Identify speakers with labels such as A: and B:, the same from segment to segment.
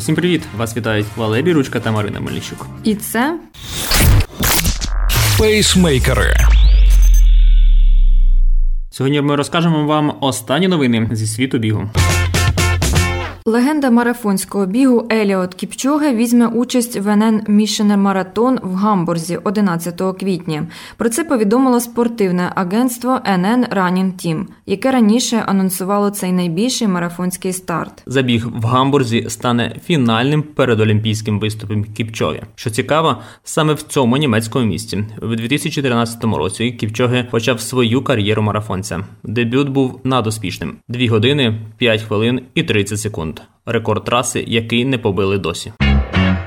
A: Усім привіт! Вас вітають Валерій Ручка та Марина Мельничук.
B: І це
C: Пейсмейкери.
A: Сьогодні ми розкажемо вам останні новини зі світу бігу.
B: Легенда марафонського бігу Еліот Кіпчоге візьме участь в НН Мішенер Маратон в Гамбурзі 11 квітня. Про це повідомило спортивне агентство NN Running Team, яке раніше анонсувало цей найбільший марафонський старт.
A: Забіг в Гамбурзі стане фінальним передолімпійським виступом Кіпчоге. Що цікаво, саме в цьому німецькому місті у 2014 році Кіпчоге почав свою кар'єру марафонця. Дебют був надуспішним: 2 години, 5 хвилин і 30 секунд рекорд траси, який не побили досі.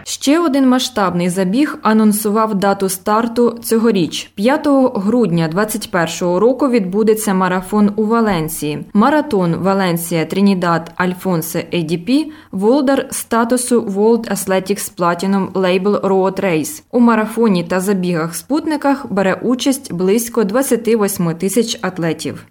B: Ще один масштабний забіг анонсував дату старту цьогоріч. 5 грудня 2021 року відбудеться марафон у Валенсії. Маратон Валенсія Трінідад Альфонсе ADP – володар статусу World Athletics Platinum Label Road Race. У марафоні та забігах-спутниках бере участь близько 28 тисяч атлетів.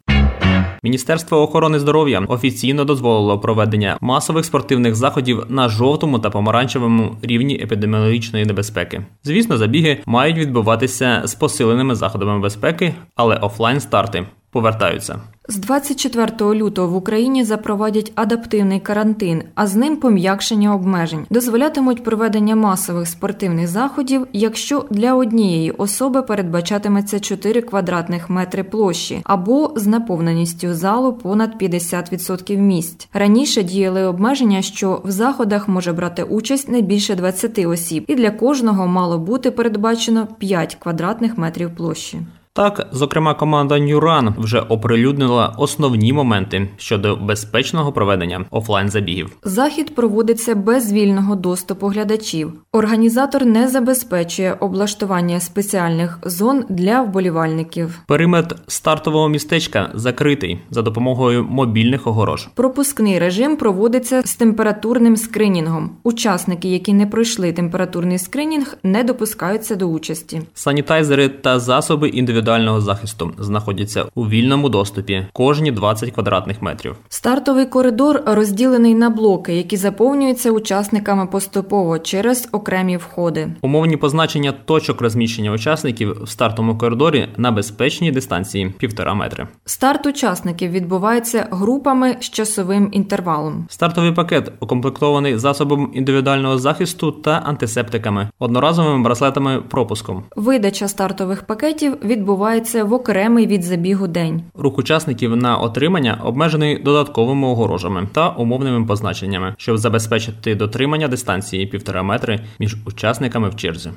A: Міністерство охорони здоров'я офіційно дозволило проведення масових спортивних заходів на жовтому та помаранчевому рівні епідеміологічної небезпеки. Звісно, забіги мають відбуватися з посиленими заходами безпеки, але офлайн старти повертаються.
B: З 24 лютого в Україні запровадять адаптивний карантин, а з ним пом'якшення обмежень. Дозволятимуть проведення масових спортивних заходів, якщо для однієї особи передбачатиметься 4 квадратних метри площі або з наповненістю залу понад 50% місць. Раніше діяли обмеження, що в заходах може брати участь не більше 20 осіб, і для кожного мало бути передбачено 5 квадратних метрів площі.
A: Так, зокрема, команда Нюран вже оприлюднила основні моменти щодо безпечного проведення офлайн забігів.
B: Захід проводиться без вільного доступу глядачів. Організатор не забезпечує облаштування спеціальних зон для вболівальників.
A: Периметр стартового містечка закритий за допомогою мобільних огорож.
B: Пропускний режим проводиться з температурним скринінгом. Учасники, які не пройшли температурний скринінг, не допускаються до участі.
A: Санітайзери та засоби індивідуального індивідуального захисту знаходяться у вільному доступі кожні 20 квадратних метрів.
B: Стартовий коридор розділений на блоки, які заповнюються учасниками поступово через окремі входи.
A: Умовні позначення точок розміщення учасників в стартовому коридорі на безпечній дистанції півтора метри.
B: Старт учасників відбувається групами з часовим інтервалом.
A: Стартовий пакет укомплектований засобом індивідуального захисту та антисептиками, одноразовими браслетами пропуском.
B: Видача стартових пакетів відбувається відбувається в окремий від забігу день.
A: Рух учасників на отримання обмежений додатковими огорожами та умовними позначеннями, щоб забезпечити дотримання дистанції півтора метри між учасниками в черзі.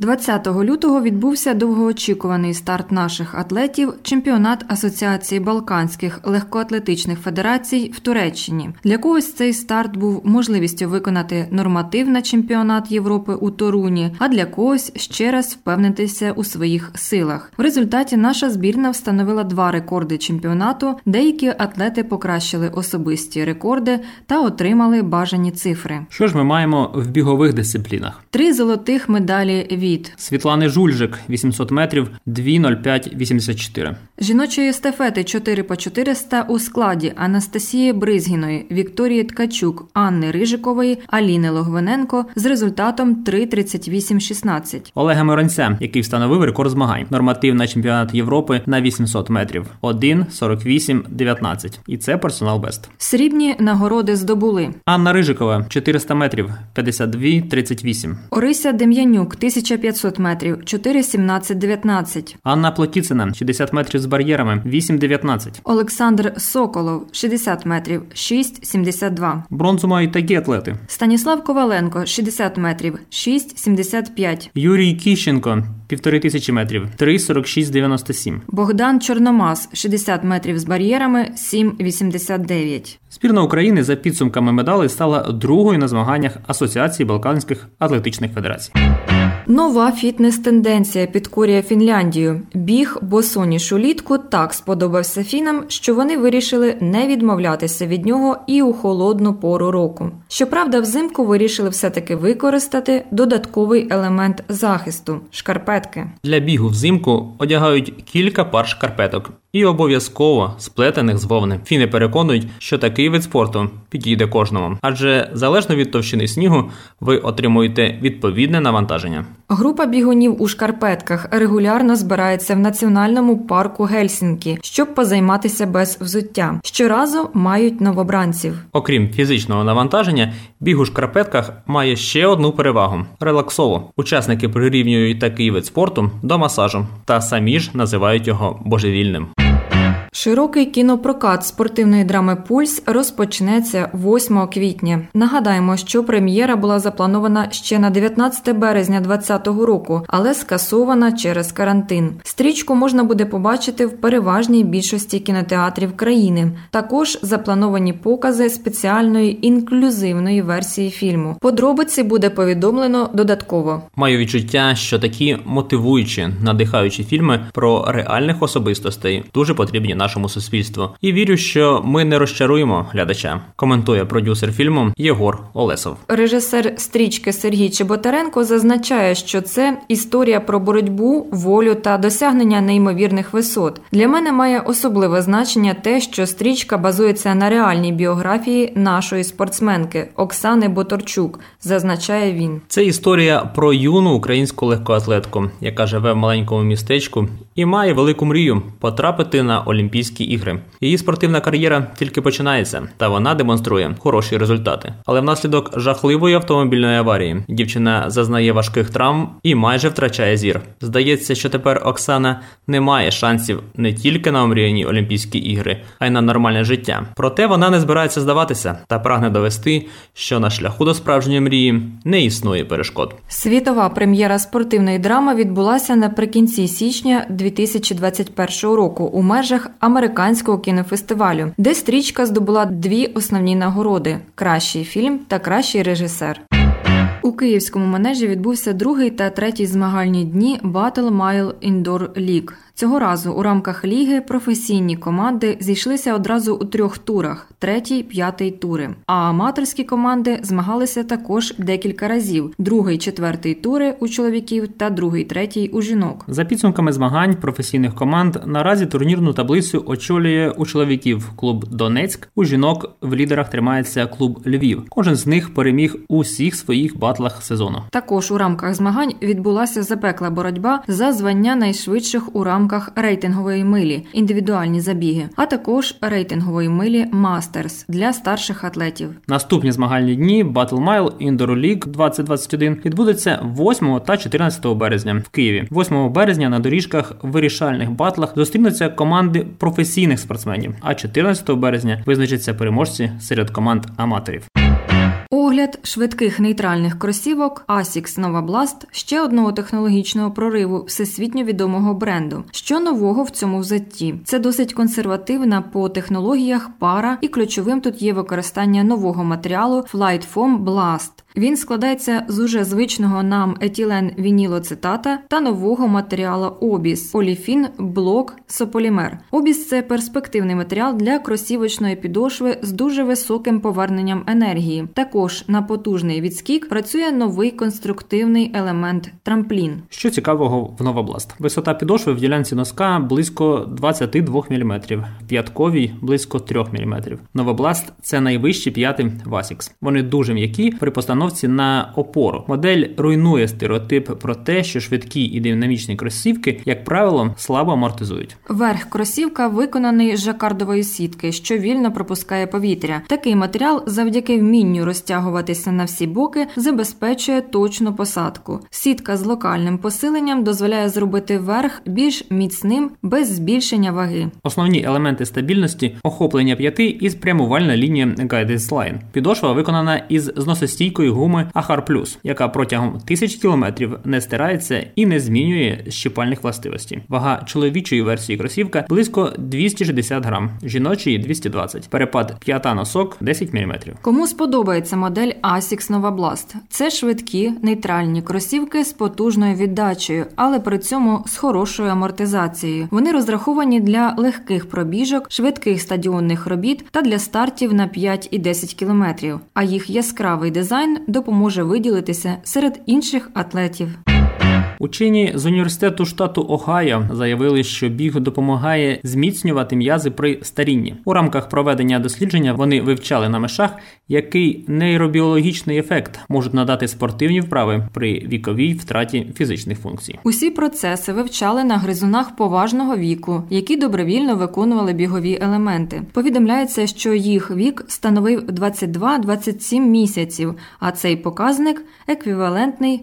B: 20 лютого відбувся довгоочікуваний старт наших атлетів чемпіонат Асоціації Балканських легкоатлетичних федерацій в Туреччині. Для когось цей старт був можливістю виконати норматив на чемпіонат Європи у Торуні, а для когось ще раз впевнитися у своїх силах. В результаті наша збірна встановила два рекорди чемпіонату. Деякі атлети покращили особисті рекорди та отримали бажані цифри.
A: Що ж ми маємо в бігових дисциплінах?
B: Три золотих медалі від від
A: Світлани Жульжик 800 метрів 2.05.84.
B: Жіночої естафети 4 по 400 у складі Анастасії Бризгіної, Вікторії Ткачук, Анни Рижикової, Аліни Логвиненко з результатом 3.38.16.
A: Олега Миронця, який встановив рекорд змагань. Норматив на чемпіонат Європи на 800 метрів 1.48.19. І це персонал Бест.
B: Срібні нагороди здобули.
A: Анна Рижикова 400 метрів 52.38.
B: Орися Дем'янюк 1000 500 метрів 4.17.19.
A: Анна Плотіцина 60 метрів з бар'єрами 8.19.
B: Олександр Соколов 60 метрів 6.72.
A: Бронзу мають такі атлети.
B: Станіслав Коваленко 60 метрів 6.75.
A: Юрій Кіщенко півтори тисячі метрів 3.46.97.
B: Богдан Чорномаз 60 метрів з бар'єрами 7.89.
A: Збірна України за підсумками медалей стала другою на змаганнях Асоціації Балканських атлетичних федерацій.
B: Нова фітнес-тенденція підкорює Фінляндію. Біг босоніж улітку так сподобався фінам, що вони вирішили не відмовлятися від нього і у холодну пору року. Щоправда, взимку вирішили все-таки використати додатковий елемент захисту шкарпетки.
A: Для бігу взимку одягають кілька пар шкарпеток. І обов'язково сплетених з вовни. Фіни переконують, що такий вид спорту підійде кожному, адже залежно від товщини снігу ви отримуєте відповідне навантаження.
B: Група бігунів у шкарпетках регулярно збирається в національному парку Гельсінкі, щоб позайматися без взуття. Щоразу мають новобранців.
A: Окрім фізичного навантаження, біг у шкарпетках має ще одну перевагу релаксову. Учасники прирівнюють такий вид спорту до масажу та самі ж називають його божевільним.
B: Широкий кінопрокат спортивної драми Пульс розпочнеться 8 квітня. Нагадаємо, що прем'єра була запланована ще на 19 березня 2020 року, але скасована через карантин. Стрічку можна буде побачити в переважній більшості кінотеатрів країни. Також заплановані покази спеціальної інклюзивної версії фільму. Подробиці буде повідомлено додатково.
A: Маю відчуття, що такі мотивуючі, надихаючі фільми про реальних особистостей дуже потрібні нашому суспільству. І вірю, що ми не розчаруємо глядача. Коментує продюсер фільму Єгор Олесов.
B: Режисер стрічки Сергій Чеботаренко зазначає, що це історія про боротьбу, волю та досягнення неймовірних висот. Для мене має особливе значення те, що стрічка базується на реальній біографії нашої спортсменки Оксани Боторчук. Зазначає він.
A: Це історія про юну українську легкоатлетку, яка живе в маленькому містечку і має велику мрію потрапити на Олімпійські ігри. Її спортивна кар'єра тільки починається, та вона демонструє хороші результати. Але внаслідок жахливої автомобільної аварії дівчина зазнає важких травм і майже втрачає зір. Здається, що тепер Оксана не має шансів не тільки на омріяні Олімпійські ігри, а й на нормальне життя. Проте вона не збирається здаватися та прагне довести, що на шляху до справжньої мрії не існує перешкод.
B: Світова прем'єра спортивної драми відбулася наприкінці січня 2021 року у межах американського кінофестивалю, де стрічка здобула дві основні нагороди: кращий фільм та кращий режисер. У київському манежі відбувся другий та третій змагальні дні Battle Mile Indoor League. Цього разу у рамках ліги професійні команди зійшлися одразу у трьох турах: третій, п'ятий тури. А аматорські команди змагалися також декілька разів: другий, четвертий тури у чоловіків та другий, третій у жінок.
A: За підсумками змагань професійних команд наразі турнірну таблицю очолює у чоловіків клуб Донецьк. У жінок в лідерах тримається клуб Львів. Кожен з них переміг у всіх своїх батлах сезону.
B: Також у рамках змагань відбулася запекла боротьба за звання найшвидших у рамках рамках рейтингової милі, індивідуальні забіги, а також рейтингової милі Мастерс для старших атлетів.
A: Наступні змагальні дні Battle Mile Indoor League 2021 відбудеться 8 та 14 березня в Києві. 8 березня на доріжках вирішальних батлах зустрінуться команди професійних спортсменів, а 14 березня визначаться переможці серед команд аматорів.
B: Огляд швидких нейтральних кросівок Asics Nova Blast – ще одного технологічного прориву всесвітньо відомого бренду. Що нового в цьому взатті? Це досить консервативна по технологіях пара, і ключовим тут є використання нового матеріалу Flight Foam Blast. Він складається з уже звичного нам етилен вінілоцитата та нового матеріалу обіс оліфін блок сополімер. Обіс це перспективний матеріал для кросівочної підошви з дуже високим поверненням енергії. Також на потужний відскік працює новий конструктивний елемент трамплін.
A: Що цікавого в новобласт. Висота підошви в ділянці носка близько 22 мм, п'ятковій близько 3 мм. Новобласт це найвищі п'яти Васікс. Вони дуже м'які при постановці постановці на опору. Модель руйнує стереотип про те, що швидкі і динамічні кросівки, як правило, слабо амортизують.
B: Верх кросівка виконаний з жакардової сітки, що вільно пропускає повітря. Такий матеріал, завдяки вмінню розтягуватися на всі боки, забезпечує точну посадку. Сітка з локальним посиленням дозволяє зробити верх більш міцним без збільшення ваги.
A: Основні елементи стабільності охоплення п'яти і спрямувальна лінія Guidance Line. Підошва виконана із зносостійкою гуми Ахар Плюс, яка протягом тисяч кілометрів не стирається і не змінює щипальних властивостей. Вага чоловічої версії кросівка близько 260 грам, жіночої 220. Перепад п'ята носок 10 мм.
B: Кому сподобається модель Asics Nova Blast? Це швидкі нейтральні кросівки з потужною віддачею, але при цьому з хорошою амортизацією. Вони розраховані для легких пробіжок, швидких стадіонних робіт та для стартів на 5 і 10 кілометрів. А їх яскравий дизайн допоможе виділитися серед інших атлетів.
A: Учені з університету штату Огайо заявили, що біг допомагає зміцнювати м'язи при старінні. У рамках проведення дослідження вони вивчали на мишах, який нейробіологічний ефект можуть надати спортивні вправи при віковій втраті фізичних функцій.
B: Усі процеси вивчали на гризунах поважного віку, які добровільно виконували бігові елементи. Повідомляється, що їх вік становив 22-27 місяців, а цей показник еквівалентний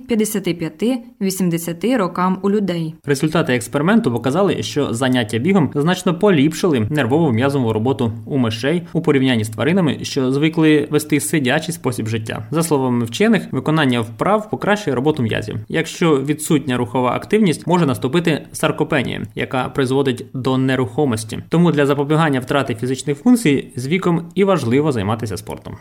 B: 55-80 рокам у людей.
A: Результати експерименту показали, що заняття бігом значно поліпшили нервову м'язову роботу у мишей у порівнянні з тваринами, що звикли вести сидячий спосіб життя. За словами вчених, виконання вправ покращує роботу м'язів. Якщо відсутня рухова активність, може наступити саркопенія, яка призводить до нерухомості. Тому для запобігання втрати фізичних функцій з віком і важливо займатися спортом.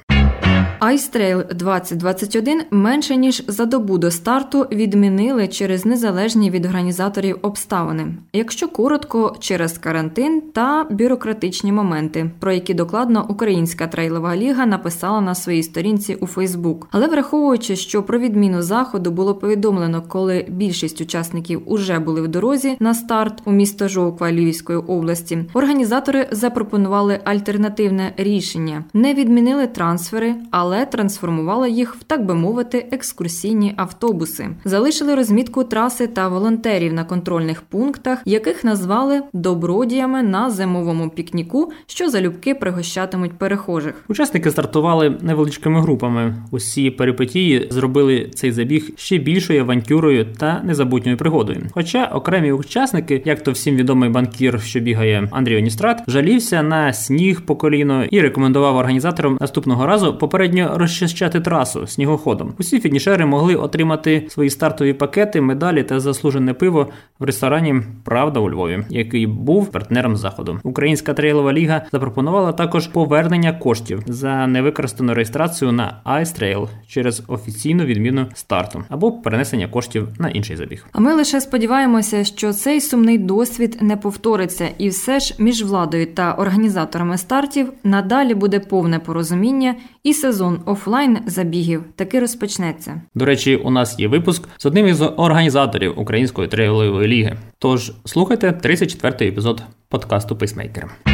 B: Trail 2021 менше ніж за добу до старту відмінили через незалежні від організаторів обставини, якщо коротко, через карантин та бюрократичні моменти, про які докладно Українська трейлова ліга написала на своїй сторінці у Фейсбук. Але враховуючи, що про відміну заходу було повідомлено, коли більшість учасників уже були в дорозі на старт у місто Жовква Львівської області, організатори запропонували альтернативне рішення: не відмінили трансфери, але але трансформувала їх в так би мовити екскурсійні автобуси, залишили розмітку траси та волонтерів на контрольних пунктах, яких назвали добродіями на зимовому пікніку, що залюбки пригощатимуть перехожих.
A: Учасники стартували невеличкими групами. Усі перипетії зробили цей забіг ще більшою авантюрою та незабутньою пригодою. Хоча окремі учасники, як то всім відомий банкір, що бігає Андрій Оністрат, жалівся на сніг по коліно і рекомендував організаторам наступного разу попередньо розчищати трасу снігоходом. Усі фінішери могли отримати свої стартові пакети, медалі та заслужене пиво в ресторані Правда у Львові, який був партнером заходу. Українська трейлова ліга запропонувала також повернення коштів за невикористану реєстрацію на Ice Trail через офіційну відміну старту або перенесення коштів на інший забіг.
B: А ми лише сподіваємося, що цей сумний досвід не повториться, і все ж між владою та організаторами стартів надалі буде повне порозуміння і сезон сезон офлайн забігів таки розпочнеться.
A: До речі, у нас є випуск з одним із організаторів Української трейлової ліги. Тож слухайте 34-й епізод подкасту Пейсмейкера.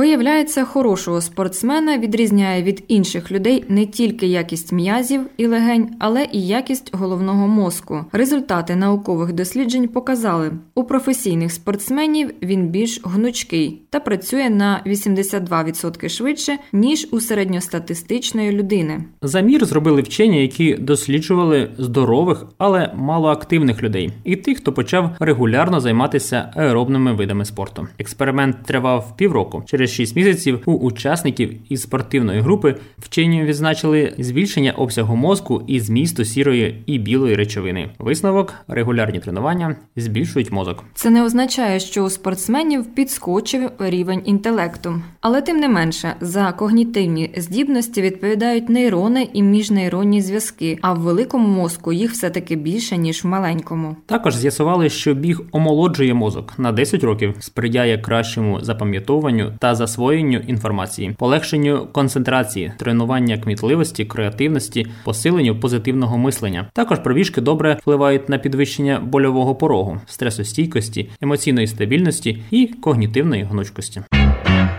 B: Виявляється, хорошого спортсмена відрізняє від інших людей не тільки якість м'язів і легень, але і якість головного мозку. Результати наукових досліджень показали, у професійних спортсменів він більш гнучкий та працює на 82% швидше ніж у середньостатистичної людини.
A: Замір зробили вчені, які досліджували здорових, але малоактивних людей, і тих, хто почав регулярно займатися аеробними видами спорту. Експеримент тривав півроку. Через 6 місяців у учасників із спортивної групи вчені відзначили збільшення обсягу мозку і змісту сірої і білої речовини. Висновок регулярні тренування збільшують мозок.
B: Це не означає, що у спортсменів підскочив рівень інтелекту, але тим не менше за когнітивні здібності відповідають нейрони і міжнейронні зв'язки. А в великому мозку їх все таки більше ніж в маленькому.
A: Також з'ясували, що біг омолоджує мозок на 10 років, сприяє кращому запам'ятовуванню та засвоєнню інформації, полегшенню концентрації, тренування кмітливості, креативності, посиленню позитивного мислення. Також пробіжки добре впливають на підвищення больового порогу, стресостійкості, емоційної стабільності і когнітивної гнучкості.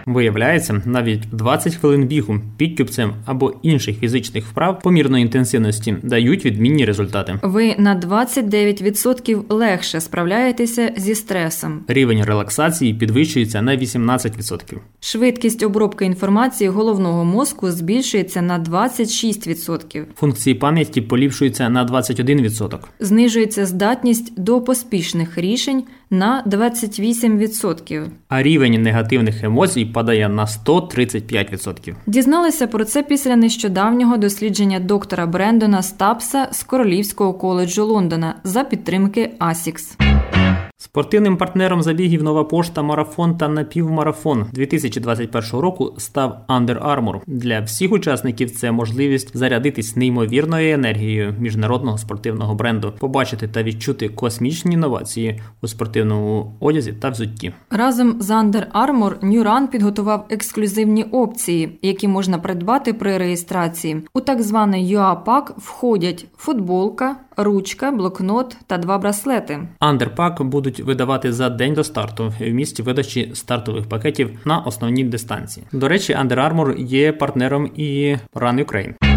A: Виявляється, навіть 20 хвилин бігу підтюпцем або інших фізичних вправ помірної інтенсивності дають відмінні результати.
B: Ви на 29% легше справляєтеся зі стресом.
A: Рівень релаксації підвищується на 18%.
B: Швидкість обробки інформації головного мозку збільшується на 26%.
A: Функції пам'яті поліпшуються на 21%.
B: Знижується здатність до поспішних рішень на 28%.
A: А рівень негативних емоцій падає на 135%.
B: Дізналися про це після нещодавнього дослідження доктора Брендона Стапса з Королівського коледжу Лондона за підтримки ASICS.
A: Спортивним партнером забігів нова пошта, марафон та напівмарафон 2021 року став Under Armour. Для всіх учасників це можливість зарядитись неймовірною енергією міжнародного спортивного бренду, побачити та відчути космічні інновації у спортивному одязі та взутті.
B: Разом з Under Armour New Run підготував ексклюзивні опції, які можна придбати при реєстрації. У так званий UA-пак входять футболка ручка, блокнот та два браслети.
A: Андерпак будуть видавати за день до старту в місті видачі стартових пакетів на основній дистанції. До речі, Under Armour є партнером і Run Ukraine.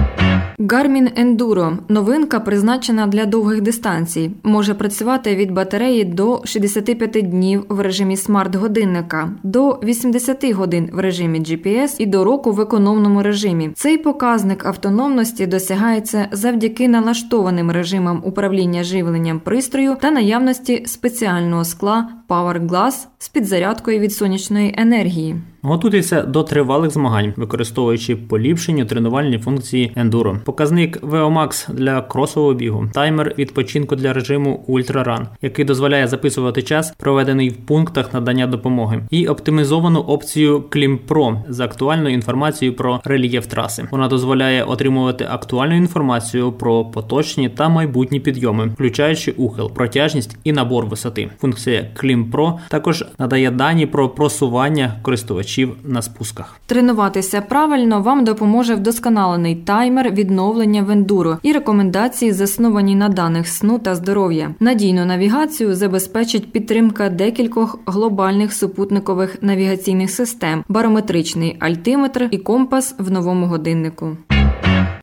B: Garmin Enduro – новинка, призначена для довгих дистанцій. Може працювати від батареї до 65 днів в режимі смарт-годинника, до 80 годин в режимі GPS і до року в економному режимі. Цей показник автономності досягається завдяки налаштованим режимам управління живленням пристрою та наявності спеціального скла Power Glass з підзарядкою від сонячної енергії.
A: Готуйтеся до тривалих змагань, використовуючи поліпшені тренувальні функції ендуро. Показник VO-Max для кросового бігу, таймер відпочинку для режиму Run, який дозволяє записувати час, проведений в пунктах надання допомоги, і оптимізовану опцію Pro з актуальною інформацією про рельєф траси. Вона дозволяє отримувати актуальну інформацію про поточні та майбутні підйоми, включаючи ухил, протяжність і набор висоти. Функція Pro також надає дані про просування користувачів глядачів на спусках.
B: Тренуватися правильно вам допоможе вдосконалений таймер відновлення в ендуро і рекомендації, засновані на даних сну та здоров'я. Надійну навігацію забезпечить підтримка декількох глобальних супутникових навігаційних систем, барометричний альтиметр і компас в новому годиннику.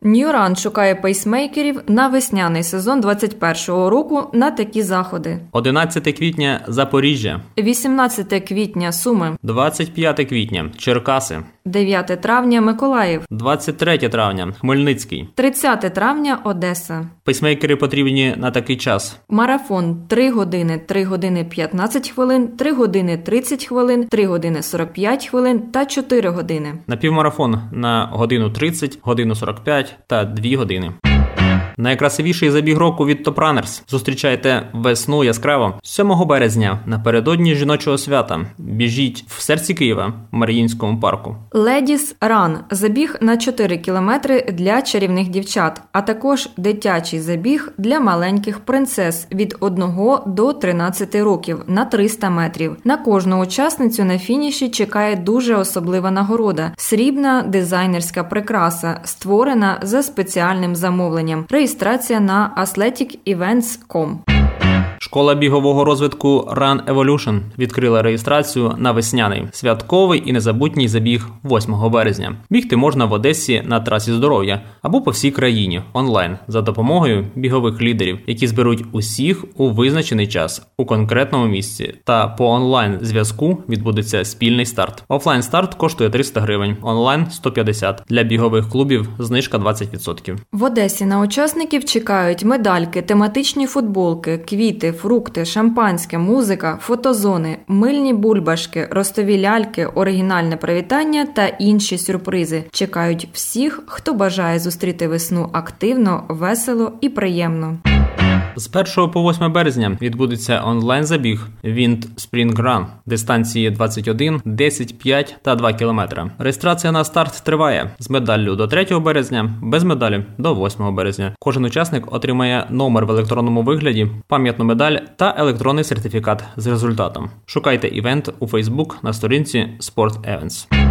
B: New Run шукає пейсмейкерів на весняний сезон 21-го року на такі заходи:
A: 11 квітня Запоріжжя,
B: 18 квітня Суми,
A: 25 квітня Черкаси,
B: 9 травня Миколаїв,
A: 23 травня Хмельницький,
B: 30 травня Одеса.
A: Письмейкери потрібні на такий час.
B: Марафон 3 години, 3 години 15 хвилин, 3 години 30 хвилин, 3 години 45 хвилин та 4 години.
A: Напівмарафон на годину 30, годину 45 та 2 години. Найкрасивіший забіг року від Runners. Зустрічайте весну яскраво 7 березня напередодні жіночого свята. Біжіть в серці Києва в Маріїнському парку.
B: Ladies Run – забіг на 4 кілометри для чарівних дівчат, а також дитячий забіг для маленьких принцес від 1 до 13 років на 300 метрів. На кожну учасницю на фініші чекає дуже особлива нагорода срібна дизайнерська прикраса, створена за спеціальним замовленням реєстрація на athleticevents.com.
A: Школа бігового розвитку Run Evolution відкрила реєстрацію на весняний святковий і незабутній забіг 8 березня. Бігти можна в Одесі на трасі здоров'я або по всій країні онлайн за допомогою бігових лідерів, які зберуть усіх у визначений час у конкретному місці. Та по онлайн зв'язку відбудеться спільний старт. Офлайн старт коштує 300 гривень, онлайн 150. Для бігових клубів знижка 20%.
B: В Одесі на учасників чекають медальки, тематичні футболки, квіти фрукти, шампанське, музика, фотозони, мильні бульбашки, ростові ляльки, оригінальне привітання та інші сюрпризи чекають всіх, хто бажає зустріти весну активно, весело і приємно.
A: З 1 по 8 березня відбудеться онлайн-забіг Wind Spring Run дистанції 21, 10, 5 та 2 км. Реєстрація на старт триває з медаллю до 3 березня, без медалі до 8 березня. Кожен учасник отримає номер в електронному вигляді, пам'ятну медаль та електронний сертифікат з результатом. Шукайте івент у Facebook на сторінці Sport Events.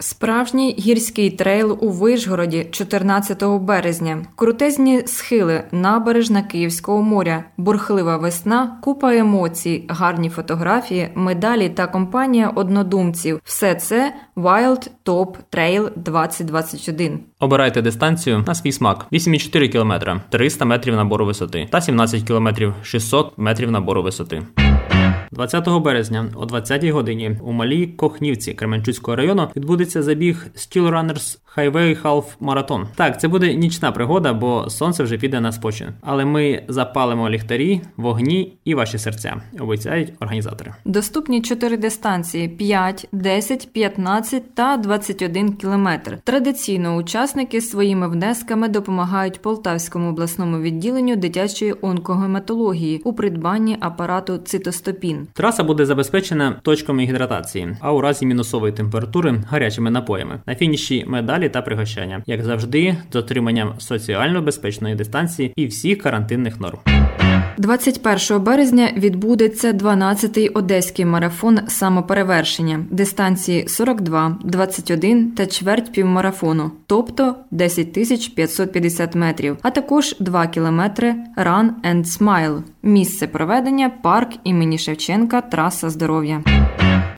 B: Справжній гірський трейл у Вишгороді 14 березня, крутезні схили, набережна Київського моря, бурхлива весна, купа емоцій, гарні фотографії, медалі та компанія однодумців. Все це Wild Top Trail 2021.
A: Обирайте дистанцію на свій смак: 8,4 км, 300 метрів набору висоти та 17 км, 600 метрів набору висоти. 20 березня о 20 годині у малій Кохнівці Кременчуцького району відбудеться забіг Steel Runners Highway Half Marathon. Так, це буде нічна пригода, бо сонце вже піде на спочин. Але ми запалимо ліхтарі, вогні і ваші серця. Обіцяють організатори.
B: Доступні чотири дистанції: 5, 10, 15 та 21 кілометр. Традиційно учасники своїми внесками допомагають Полтавському обласному відділенню дитячої онкогематології у придбанні апарату цитостопін.
A: Траса буде забезпечена точками гідратації, а у разі мінусової температури гарячими напоями. На фініші медалі та пригощання, як завжди, з дотриманням соціально безпечної дистанції і всіх карантинних норм.
B: 21 березня відбудеться 12-й одеський марафон самоперевершення дистанції 42, 21 та чверть півмарафону, тобто 10 тисяч 550 метрів, а також 2 кілометри Run and Smile. Місце проведення парк імені Шевченка, траса здоров'я.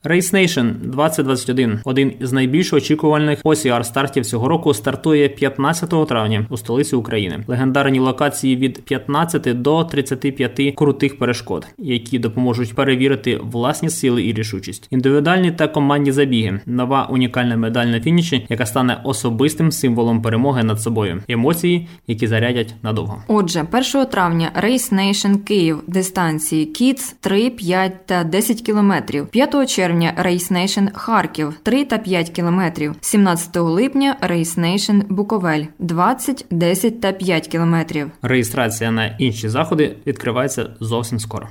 A: Race Nation 2021, один із найбільш очікувальних ocr стартів цього року, стартує 15 травня у столиці України. Легендарні локації від 15 до 35 крутих перешкод, які допоможуть перевірити власні сили і рішучість, індивідуальні та командні забіги, нова унікальна медаль на фініші, яка стане особистим символом перемоги над собою, емоції, які зарядять надовго.
B: Отже, 1 травня Race Nation Київ дистанції Kids 3, 5 та 10 кілометрів. 5 червня червня Race Харків 3 та 5 кілометрів. 17 липня Race Буковель 20, 10 та 5 кілометрів.
A: Реєстрація на інші заходи відкривається зовсім скоро.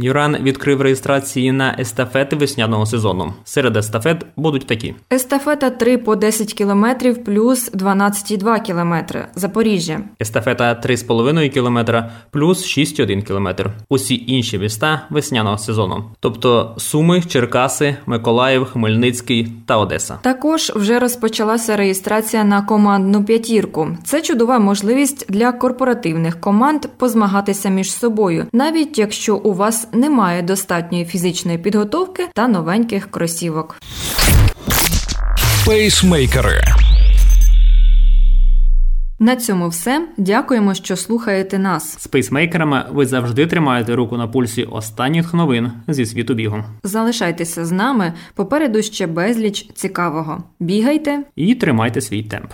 A: Юран відкрив реєстрації на естафети весняного сезону. Серед естафет будуть такі:
B: естафета 3 по 10 кілометрів плюс 12,2 кілометри. Запоріжжя.
A: Естафета 3,5 кілометра плюс 6,1 кілометр. Усі інші міста весняного сезону, тобто Суми, Черкаси, Миколаїв, Хмельницький та Одеса.
B: Також вже розпочалася реєстрація на командну п'ятірку. Це чудова можливість для корпоративних команд позмагатися між собою, навіть якщо у вас немає достатньої фізичної підготовки та новеньких кросівок.
C: Пейсмейкери.
B: На цьому все. Дякуємо, що слухаєте нас.
A: З пейсмейкерами ви завжди тримаєте руку на пульсі останніх новин зі світу бігу.
B: Залишайтеся з нами. Попереду ще безліч цікавого. Бігайте
A: і тримайте свій темп.